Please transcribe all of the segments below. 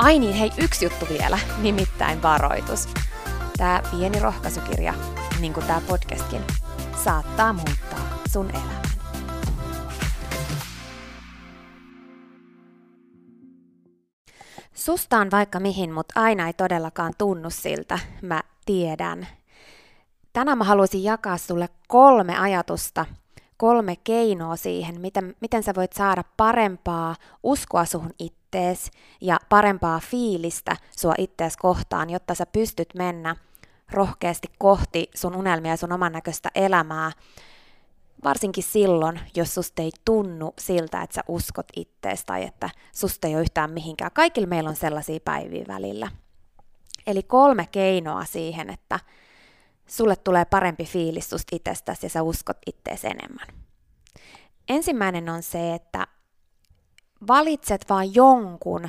Ai niin, hei, yksi juttu vielä, nimittäin varoitus. Tämä pieni rohkaisukirja, niin kuin tämä podcastkin, saattaa muuttaa sun elämän. Susta on vaikka mihin, mutta aina ei todellakaan tunnu siltä, mä tiedän. Tänään mä haluaisin jakaa sulle kolme ajatusta, kolme keinoa siihen, miten, miten sä voit saada parempaa uskoa suhun itse ittees ja parempaa fiilistä sua ittees kohtaan, jotta sä pystyt mennä rohkeasti kohti sun unelmia ja sun oman näköistä elämää, varsinkin silloin, jos susta ei tunnu siltä, että sä uskot ittees tai että susta ei ole yhtään mihinkään. Kaikilla meillä on sellaisia päiviä välillä. Eli kolme keinoa siihen, että sulle tulee parempi fiilis susta itsestäsi ja sä uskot ittees enemmän. Ensimmäinen on se, että valitset vain jonkun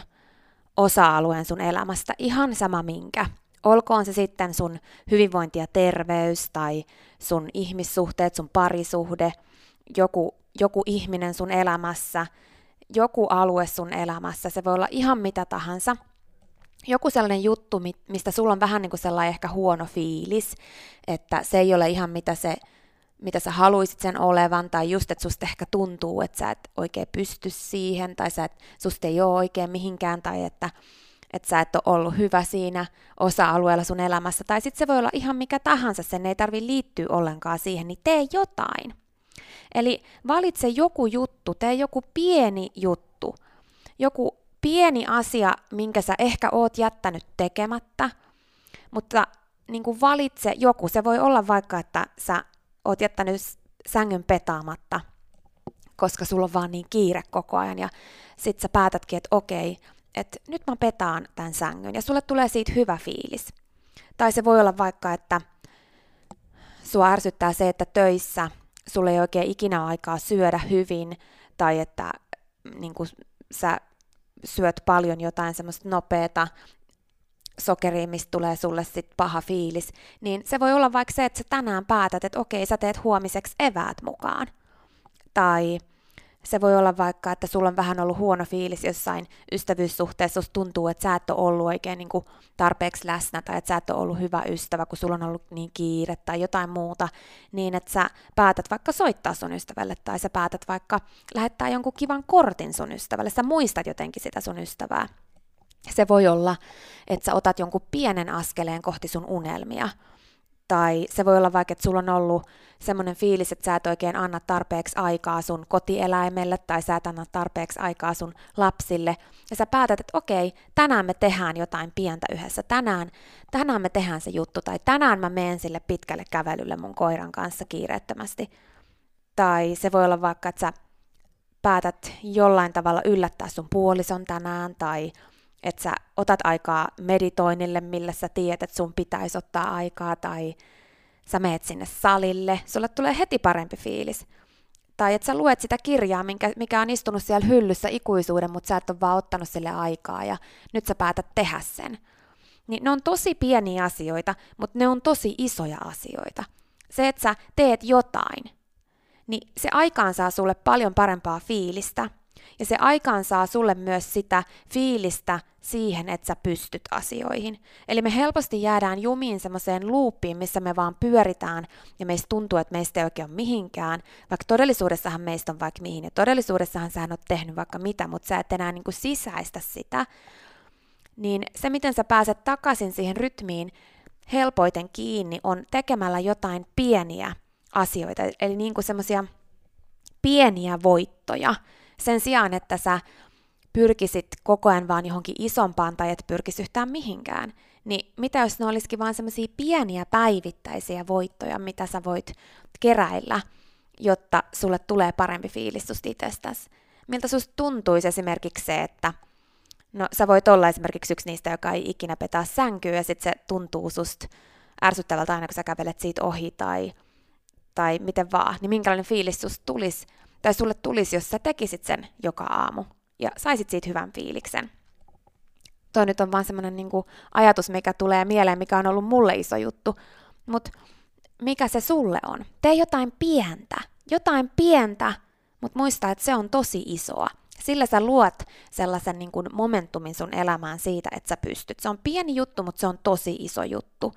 osa-alueen sun elämästä, ihan sama minkä. Olkoon se sitten sun hyvinvointi ja terveys tai sun ihmissuhteet, sun parisuhde, joku, joku ihminen sun elämässä, joku alue sun elämässä, se voi olla ihan mitä tahansa. Joku sellainen juttu, mistä sulla on vähän niin kuin sellainen ehkä huono fiilis, että se ei ole ihan mitä se mitä sä haluisit sen olevan, tai just, että susta ehkä tuntuu, että sä et oikein pysty siihen, tai sä et, susta ei ole oikein mihinkään, tai että, että sä et ole ollut hyvä siinä osa-alueella sun elämässä, tai sitten se voi olla ihan mikä tahansa, sen ei tarvi liittyä ollenkaan siihen, niin tee jotain. Eli valitse joku juttu, tee joku pieni juttu, joku pieni asia, minkä sä ehkä oot jättänyt tekemättä, mutta niin kuin valitse joku. Se voi olla vaikka, että sä oot jättänyt sängyn petaamatta, koska sulla on vaan niin kiire koko ajan ja sit sä päätätkin, että okei, että nyt mä petaan tämän sängyn ja sulle tulee siitä hyvä fiilis. Tai se voi olla vaikka, että sua ärsyttää se, että töissä sulle ei oikein ikinä aikaa syödä hyvin tai että niin kuin, sä syöt paljon jotain semmoista nopeata sokeriin, mistä tulee sulle sit paha fiilis, niin se voi olla vaikka se, että sä tänään päätät, että okei, sä teet huomiseksi eväät mukaan. Tai se voi olla vaikka, että sulla on vähän ollut huono fiilis jossain ystävyyssuhteessa, jos tuntuu, että sä et ole ollut oikein niin kuin tarpeeksi läsnä tai että sä et ole ollut hyvä ystävä, kun sulla on ollut niin kiire tai jotain muuta, niin että sä päätät vaikka soittaa sun ystävälle tai sä päätät vaikka lähettää jonkun kivan kortin sun ystävälle, sä muistat jotenkin sitä sun ystävää. Se voi olla, että sä otat jonkun pienen askeleen kohti sun unelmia. Tai se voi olla vaikka, että sulla on ollut semmoinen fiilis, että sä et oikein anna tarpeeksi aikaa sun kotieläimelle tai sä et anna tarpeeksi aikaa sun lapsille. Ja sä päätät, että okei, tänään me tehdään jotain pientä yhdessä. Tänään, tänään me tehdään se juttu tai tänään mä menen sille pitkälle kävelylle mun koiran kanssa kiireettömästi. Tai se voi olla vaikka, että sä päätät jollain tavalla yllättää sun puolison tänään tai että sä otat aikaa meditoinnille, millä sä tiedät, että sun pitäisi ottaa aikaa, tai sä meet sinne salille, sulle tulee heti parempi fiilis. Tai että sä luet sitä kirjaa, mikä on istunut siellä hyllyssä ikuisuuden, mutta sä et ole vaan ottanut sille aikaa ja nyt sä päätät tehdä sen. Niin ne on tosi pieniä asioita, mutta ne on tosi isoja asioita. Se, että sä teet jotain, niin se aikaan saa sulle paljon parempaa fiilistä – ja se aikaan saa sulle myös sitä fiilistä siihen, että sä pystyt asioihin. Eli me helposti jäädään jumiin semmoiseen luuppiin, missä me vaan pyöritään ja meistä tuntuu, että meistä ei oikein ole mihinkään, vaikka todellisuudessahan meistä on vaikka mihin. Ja todellisuudessahan sä oot tehnyt vaikka mitä, mutta sä et enää niin kuin sisäistä sitä. Niin se, miten sä pääset takaisin siihen rytmiin helpoiten kiinni, on tekemällä jotain pieniä asioita, eli niin kuin semmoisia pieniä voittoja – sen sijaan, että sä pyrkisit koko ajan vaan johonkin isompaan tai et pyrkisi yhtään mihinkään, niin mitä jos ne olisikin vaan semmoisia pieniä päivittäisiä voittoja, mitä sä voit keräillä, jotta sulle tulee parempi fiilis susta itsestäsi. Miltä susta tuntuisi esimerkiksi se, että no sä voit olla esimerkiksi yksi niistä, joka ei ikinä petää sänkyä ja sitten se tuntuu susta ärsyttävältä aina, kun sä kävelet siitä ohi tai, tai miten vaan, niin minkälainen fiilis susta tulisi tai sulle tulisi, jos sä tekisit sen joka aamu ja saisit siitä hyvän fiiliksen. Toi nyt on vaan semmoinen niin ajatus, mikä tulee mieleen, mikä on ollut mulle iso juttu. Mutta mikä se sulle on? Tee jotain pientä, jotain pientä, mutta muista, että se on tosi isoa. Sillä sä luot sellaisen niin kuin momentumin sun elämään siitä, että sä pystyt. Se on pieni juttu, mutta se on tosi iso juttu.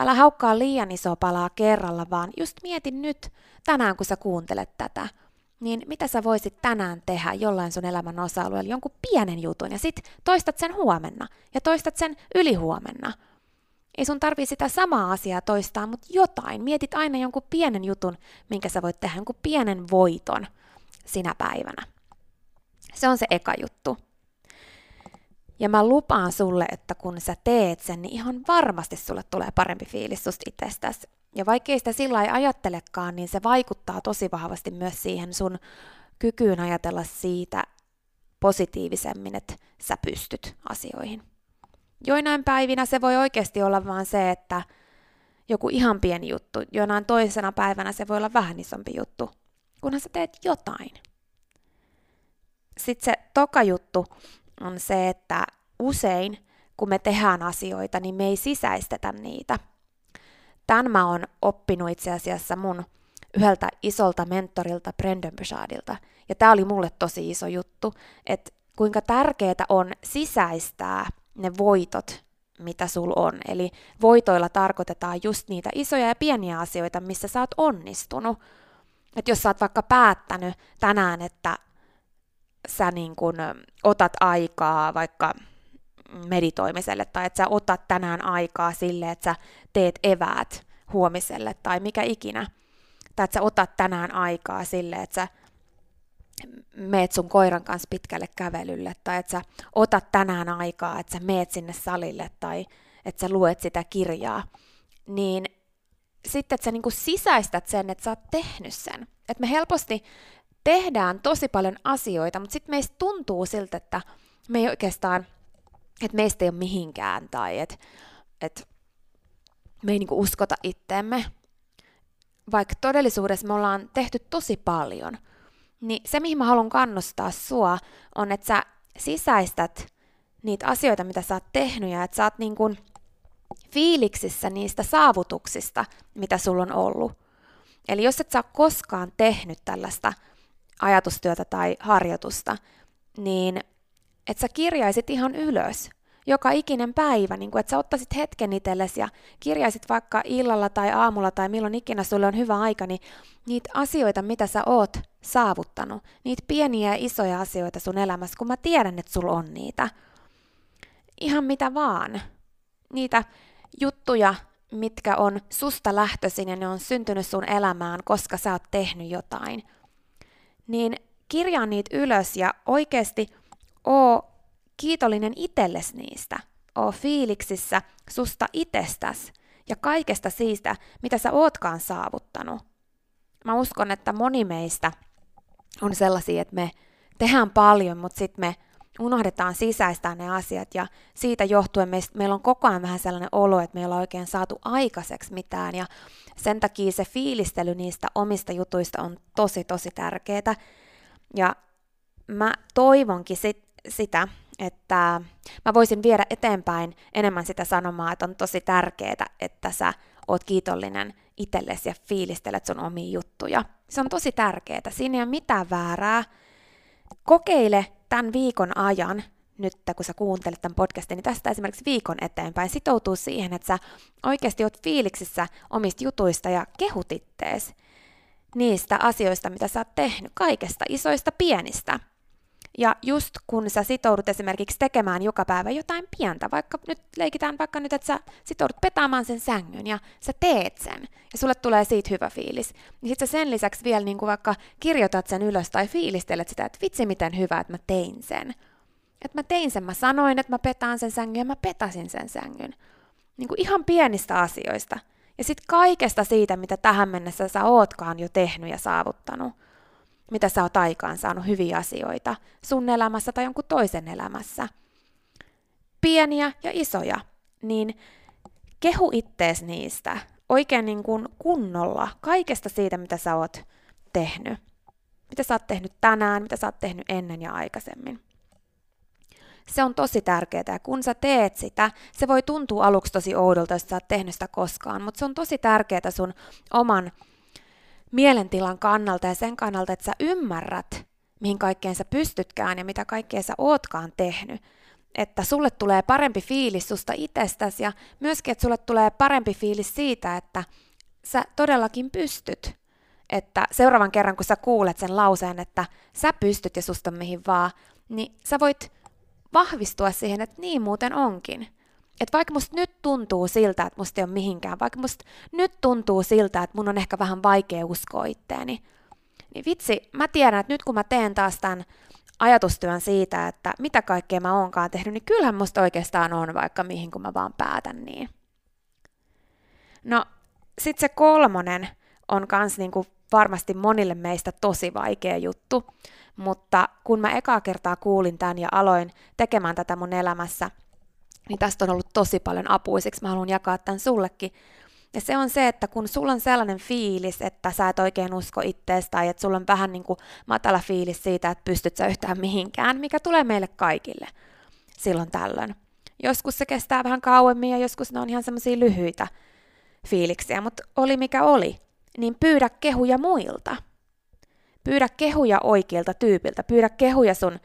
Älä haukkaa liian iso palaa kerralla, vaan just mieti nyt tänään, kun sä kuuntelet tätä – niin mitä sä voisit tänään tehdä jollain sun elämän osa-alueella jonkun pienen jutun ja sit toistat sen huomenna ja toistat sen ylihuomenna. Ei sun tarvii sitä samaa asiaa toistaa, mutta jotain. Mietit aina jonkun pienen jutun, minkä sä voit tehdä, jonkun pienen voiton sinä päivänä. Se on se eka juttu. Ja mä lupaan sulle, että kun sä teet sen, niin ihan varmasti sulle tulee parempi fiilis susta itsestäsi. Ja vaikkei sitä sillä ei ajattelekaan, niin se vaikuttaa tosi vahvasti myös siihen sun kykyyn ajatella siitä positiivisemmin, että sä pystyt asioihin. Joinain päivinä se voi oikeasti olla vaan se, että joku ihan pieni juttu, jonain toisena päivänä se voi olla vähän isompi juttu, kunhan sä teet jotain. Sitten se toka juttu on se, että usein kun me tehdään asioita, niin me ei sisäistetä niitä – Tämän mä oon oppinut itse asiassa mun yhdeltä isolta mentorilta Brendan Bouchardilta. Ja tämä oli mulle tosi iso juttu, että kuinka tärkeää on sisäistää ne voitot, mitä sul on. Eli voitoilla tarkoitetaan just niitä isoja ja pieniä asioita, missä sä oot onnistunut. Että jos sä oot vaikka päättänyt tänään, että sä niin kun otat aikaa vaikka meditoimiselle tai että sä otat tänään aikaa sille, että sä teet eväät huomiselle tai mikä ikinä. Tai että sä otat tänään aikaa sille, että sä meet sun koiran kanssa pitkälle kävelylle tai että sä otat tänään aikaa, että sä meet sinne salille tai että sä luet sitä kirjaa, niin sitten, että sä niinku sisäistät sen, että sä oot tehnyt sen. Että me helposti tehdään tosi paljon asioita, mutta sitten meistä tuntuu siltä, että me ei oikeastaan että meistä ei ole mihinkään tai että et me ei niinku uskota itteemme, vaikka todellisuudessa me ollaan tehty tosi paljon, niin se, mihin mä haluan kannustaa sua, on, että sä sisäistät niitä asioita, mitä sä oot tehnyt, ja että sä oot niin kuin fiiliksissä niistä saavutuksista, mitä sulla on ollut. Eli jos et sä ole koskaan tehnyt tällaista ajatustyötä tai harjoitusta, niin että sä kirjaisit ihan ylös joka ikinen päivä, niin kuin, että sä ottaisit hetken itsellesi ja kirjaisit vaikka illalla tai aamulla tai milloin ikinä sulle on hyvä aika, niin niitä asioita, mitä sä oot saavuttanut, niitä pieniä ja isoja asioita sun elämässä, kun mä tiedän, että sulla on niitä. Ihan mitä vaan. Niitä juttuja, mitkä on susta lähtöisin ja ne on syntynyt sun elämään, koska sä oot tehnyt jotain, niin kirjaa niitä ylös ja oikeasti oo kiitollinen itsellesi niistä. Oo fiiliksissä susta itsestäs ja kaikesta siitä, mitä sä ootkaan saavuttanut. Mä uskon, että moni meistä on sellaisia, että me tehdään paljon, mutta sitten me unohdetaan sisäistää ne asiat ja siitä johtuen meistä, meillä on koko ajan vähän sellainen olo, että meillä on oikein saatu aikaiseksi mitään ja sen takia se fiilistely niistä omista jutuista on tosi tosi tärkeää ja mä toivonkin sit, sitä, että mä voisin viedä eteenpäin enemmän sitä sanomaa, että on tosi tärkeää, että sä oot kiitollinen itsellesi ja fiilistelet sun omia juttuja. Se on tosi tärkeää. Siinä ei ole mitään väärää. Kokeile tämän viikon ajan, nyt kun sä kuuntelet tämän podcastin, niin tästä esimerkiksi viikon eteenpäin sitoutuu siihen, että sä oikeasti oot fiiliksissä omista jutuista ja kehut ittees niistä asioista, mitä sä oot tehnyt, kaikesta, isoista, pienistä. Ja just kun sä sitoudut esimerkiksi tekemään joka päivä jotain pientä, vaikka nyt leikitään vaikka nyt, että sä sitoudut petaamaan sen sängyn ja sä teet sen ja sulle tulee siitä hyvä fiilis, niin sit sä sen lisäksi vielä niin kuin vaikka kirjoitat sen ylös tai fiilistelet sitä, että vitsi miten hyvä, että mä tein sen. Että mä tein sen, mä sanoin, että mä petaan sen sängyn ja mä petasin sen sängyn. Niin kuin ihan pienistä asioista. Ja sitten kaikesta siitä, mitä tähän mennessä sä ootkaan jo tehnyt ja saavuttanut mitä sä oot aikaan saanut hyviä asioita sun elämässä tai jonkun toisen elämässä. Pieniä ja isoja, niin kehu ittees niistä oikein niin kuin kunnolla kaikesta siitä, mitä sä oot tehnyt. Mitä sä oot tehnyt tänään, mitä sä oot tehnyt ennen ja aikaisemmin. Se on tosi tärkeää ja kun sä teet sitä, se voi tuntua aluksi tosi oudolta, jos sä oot tehnyt sitä koskaan, mutta se on tosi tärkeää sun oman mielentilan kannalta ja sen kannalta, että sä ymmärrät, mihin kaikkeen sä pystytkään ja mitä kaikkea sä ootkaan tehnyt. Että sulle tulee parempi fiilis susta itsestäsi ja myöskin, että sulle tulee parempi fiilis siitä, että sä todellakin pystyt. Että seuraavan kerran, kun sä kuulet sen lauseen, että sä pystyt ja susta mihin vaan, niin sä voit vahvistua siihen, että niin muuten onkin. Että vaikka musta nyt tuntuu siltä, että musta ei ole mihinkään, vaikka musta nyt tuntuu siltä, että mun on ehkä vähän vaikea uskoa itteeni, niin vitsi, mä tiedän, että nyt kun mä teen taas tämän ajatustyön siitä, että mitä kaikkea mä oonkaan tehnyt, niin kyllähän musta oikeastaan on vaikka mihin, kun mä vaan päätän niin. No, sit se kolmonen on kans niinku varmasti monille meistä tosi vaikea juttu, mutta kun mä ekaa kertaa kuulin tämän ja aloin tekemään tätä mun elämässä – niin tästä on ollut tosi paljon apuisiksi. Mä haluan jakaa tämän sullekin. Ja se on se, että kun sulla on sellainen fiilis, että sä et oikein usko itteestä tai että sulla on vähän niin kuin matala fiilis siitä, että pystyt sä yhtään mihinkään, mikä tulee meille kaikille silloin tällöin. Joskus se kestää vähän kauemmin ja joskus ne on ihan semmoisia lyhyitä fiiliksiä, mutta oli mikä oli, niin pyydä kehuja muilta. Pyydä kehuja oikeilta tyypiltä, pyydä kehuja sun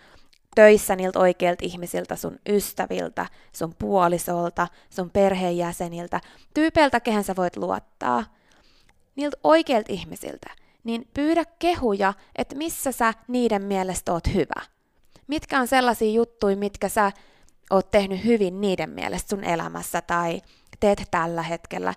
töissä niiltä oikeilta ihmisiltä, sun ystäviltä, sun puolisolta, sun perheenjäseniltä, tyypeiltä, kehen sä voit luottaa, niiltä oikeilta ihmisiltä, niin pyydä kehuja, että missä sä niiden mielestä oot hyvä. Mitkä on sellaisia juttuja, mitkä sä oot tehnyt hyvin niiden mielestä sun elämässä tai teet tällä hetkellä.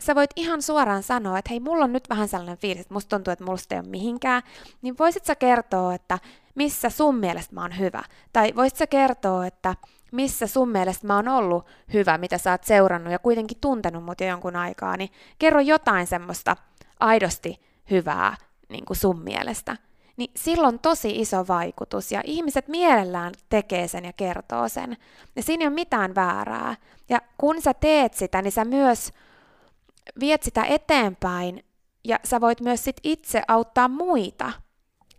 Sä voit ihan suoraan sanoa, että hei, mulla on nyt vähän sellainen fiilis, että musta tuntuu, että musta ei ole mihinkään, niin voisit sä kertoa, että missä sun mielestä mä oon hyvä? Tai voisit sä kertoa, että missä sun mielestä mä oon ollut hyvä, mitä sä oot seurannut ja kuitenkin tuntenut mut jo jonkun aikaa, niin kerro jotain semmoista aidosti hyvää niin kuin sun mielestä. Niin silloin on tosi iso vaikutus ja ihmiset mielellään tekee sen ja kertoo sen. Ja siinä ei ole mitään väärää. Ja kun sä teet sitä, niin sä myös viet sitä eteenpäin ja sä voit myös sit itse auttaa muita,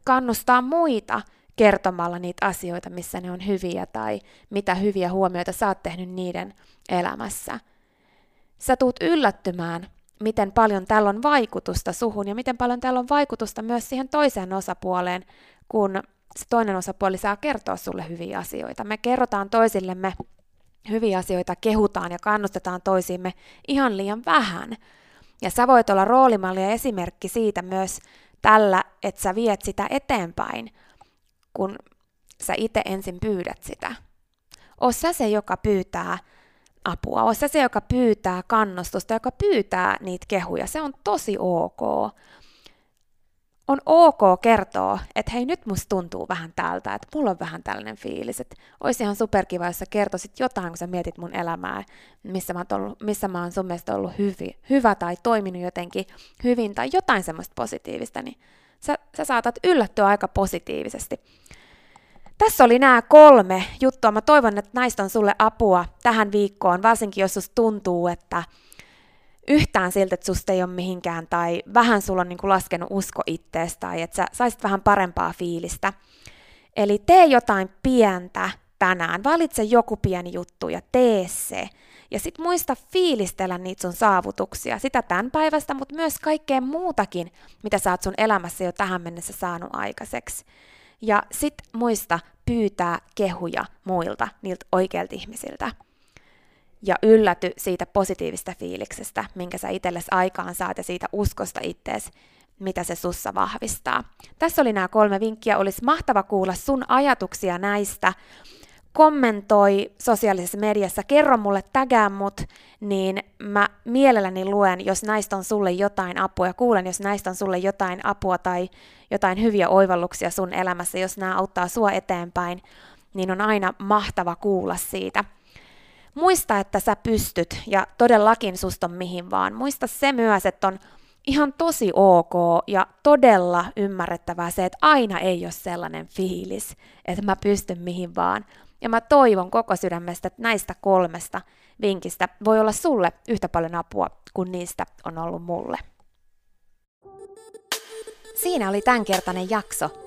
kannustaa muita kertomalla niitä asioita, missä ne on hyviä tai mitä hyviä huomioita sä oot tehnyt niiden elämässä. Sä tuut yllättymään, miten paljon tällä on vaikutusta suhun ja miten paljon tällä on vaikutusta myös siihen toiseen osapuoleen, kun se toinen osapuoli saa kertoa sulle hyviä asioita. Me kerrotaan toisillemme hyviä asioita kehutaan ja kannustetaan toisiimme ihan liian vähän. Ja sä voit olla roolimalli ja esimerkki siitä myös tällä, että sä viet sitä eteenpäin, kun sä itse ensin pyydät sitä. Oo sä se, joka pyytää apua. Oot se, joka pyytää kannustusta, joka pyytää niitä kehuja. Se on tosi ok. On ok kertoa, että hei nyt musta tuntuu vähän tältä, että mulla on vähän tällainen fiilis, että olisi ihan superkiva, jos sä kertoisit jotain, kun sä mietit mun elämää, missä mä oon, ollut, missä mä oon sun mielestä ollut hyvi, hyvä tai toiminut jotenkin hyvin tai jotain semmoista positiivista, niin sä, sä saatat yllättyä aika positiivisesti. Tässä oli nämä kolme juttua. Mä toivon, että näistä on sulle apua tähän viikkoon, varsinkin jos susta tuntuu, että yhtään siltä, että susta ei ole mihinkään, tai vähän sulla on niin kuin laskenut usko itteestä, tai että sä saisit vähän parempaa fiilistä. Eli tee jotain pientä tänään, valitse joku pieni juttu ja tee se. Ja sit muista fiilistellä niitä sun saavutuksia, sitä tämän päivästä, mutta myös kaikkea muutakin, mitä sä oot sun elämässä jo tähän mennessä saanut aikaiseksi. Ja sit muista pyytää kehuja muilta, niiltä oikeilta ihmisiltä. Ja ylläty siitä positiivista fiiliksestä, minkä sä itsellesi aikaan saat ja siitä uskosta ittees, mitä se sussa vahvistaa. Tässä oli nämä kolme vinkkiä. Olisi mahtava kuulla sun ajatuksia näistä kommentoi sosiaalisessa mediassa, kerro mulle, tägää mut, niin mä mielelläni luen, jos näistä on sulle jotain apua ja kuulen, jos näistä on sulle jotain apua tai jotain hyviä oivalluksia sun elämässä, jos nämä auttaa sua eteenpäin, niin on aina mahtava kuulla siitä. Muista, että sä pystyt ja todellakin susta on mihin vaan. Muista se myös, että on ihan tosi ok ja todella ymmärrettävää se, että aina ei ole sellainen fiilis, että mä pystyn mihin vaan, ja mä toivon koko sydämestä, että näistä kolmesta vinkistä voi olla sulle yhtä paljon apua kuin niistä on ollut mulle. Siinä oli tämänkertainen jakso.